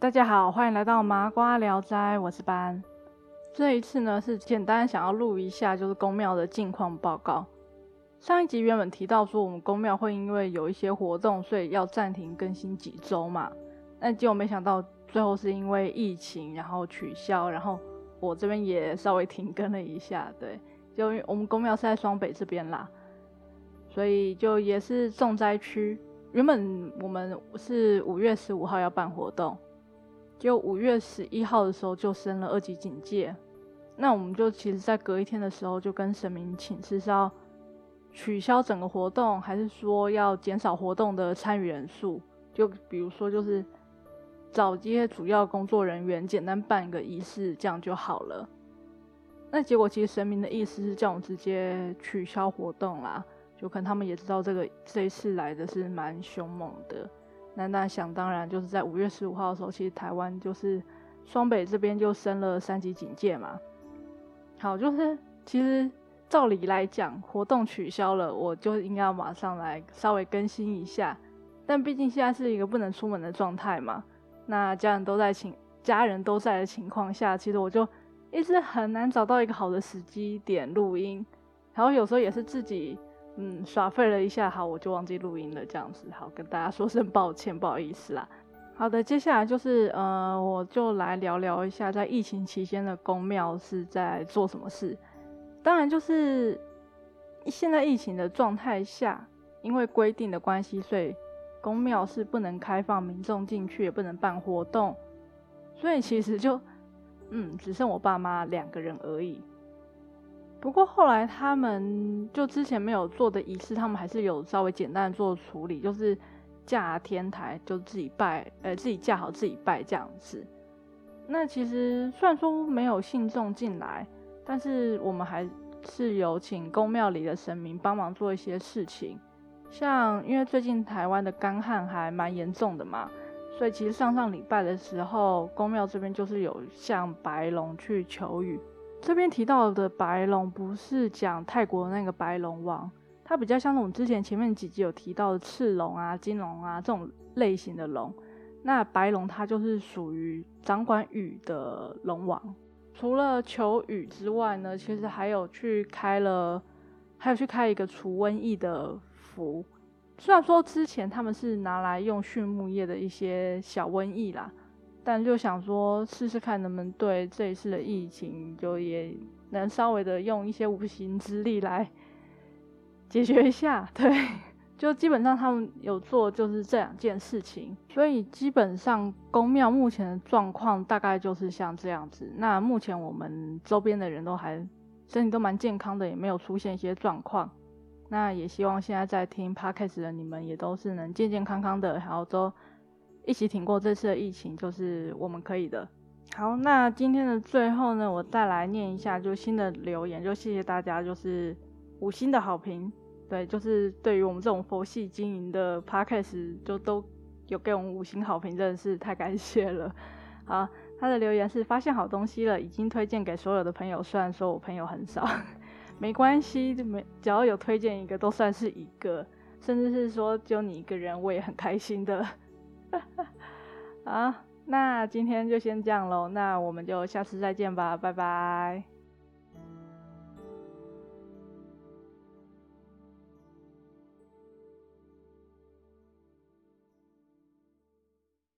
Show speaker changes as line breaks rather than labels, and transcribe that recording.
大家好，欢迎来到麻瓜聊斋，我是班。这一次呢，是简单想要录一下，就是宫庙的近况报告。上一集原本提到说，我们宫庙会因为有一些活动，所以要暂停更新几周嘛。那结果没想到，最后是因为疫情，然后取消，然后我这边也稍微停更了一下。对，就因为我们宫庙是在双北这边啦，所以就也是重灾区。原本我们是五月十五号要办活动，就五月十一号的时候就升了二级警戒。那我们就其实，在隔一天的时候就跟神明请示，是要取消整个活动，还是说要减少活动的参与人数？就比如说，就是找这些主要工作人员，简单办一个仪式，这样就好了。那结果其实神明的意思是叫我们直接取消活动啦。就可能他们也知道这个这一次来的是蛮凶猛的，那那想当然就是在五月十五号的时候，其实台湾就是双北这边就升了三级警戒嘛。好，就是其实照理来讲，活动取消了，我就应该要马上来稍微更新一下。但毕竟现在是一个不能出门的状态嘛，那家人都在情家人都在的情况下，其实我就一直很难找到一个好的时机点录音，然后有时候也是自己。嗯，耍废了一下，好，我就忘记录音了，这样子，好，跟大家说声抱歉，不好意思啦。好的，接下来就是，呃，我就来聊聊一下，在疫情期间的宫庙是在做什么事。当然，就是现在疫情的状态下，因为规定的关系，所以宫庙是不能开放民众进去，也不能办活动，所以其实就，嗯，只剩我爸妈两个人而已。不过后来他们就之前没有做的仪式，他们还是有稍微简单的做处理，就是架天台，就自己拜，呃，自己架好自己拜这样子。那其实虽然说没有信众进来，但是我们还是有请宫庙里的神明帮忙做一些事情。像因为最近台湾的干旱还蛮严重的嘛，所以其实上上礼拜的时候，宫庙这边就是有向白龙去求雨。这边提到的白龙不是讲泰国那个白龙王，它比较像我们之前前面几集有提到的赤龙啊、金龙啊这种类型的龙。那白龙它就是属于掌管雨的龙王。除了求雨之外呢，其实还有去开了，还有去开一个除瘟疫的符。虽然说之前他们是拿来用畜牧业的一些小瘟疫啦。但就想说试试看能不能对这一次的疫情，就也能稍微的用一些无形之力来解决一下。对，就基本上他们有做就是这两件事情，所以基本上宫庙目前的状况大概就是像这样子。那目前我们周边的人都还身体都蛮健康的，也没有出现一些状况。那也希望现在在听 Podcast 的你们也都是能健健康康的，然后都。一起挺过这次的疫情，就是我们可以的。好，那今天的最后呢，我再来念一下就新的留言，就谢谢大家，就是五星的好评。对，就是对于我们这种佛系经营的 podcast，就都有给我们五星好评，真的是太感谢了。好，他的留言是发现好东西了，已经推荐给所有的朋友。虽然说我朋友很少，没关系，没只要有推荐一个都算是一个，甚至是说就你一个人，我也很开心的。好，那今天就先这样喽，那我们就下次再见吧，拜拜。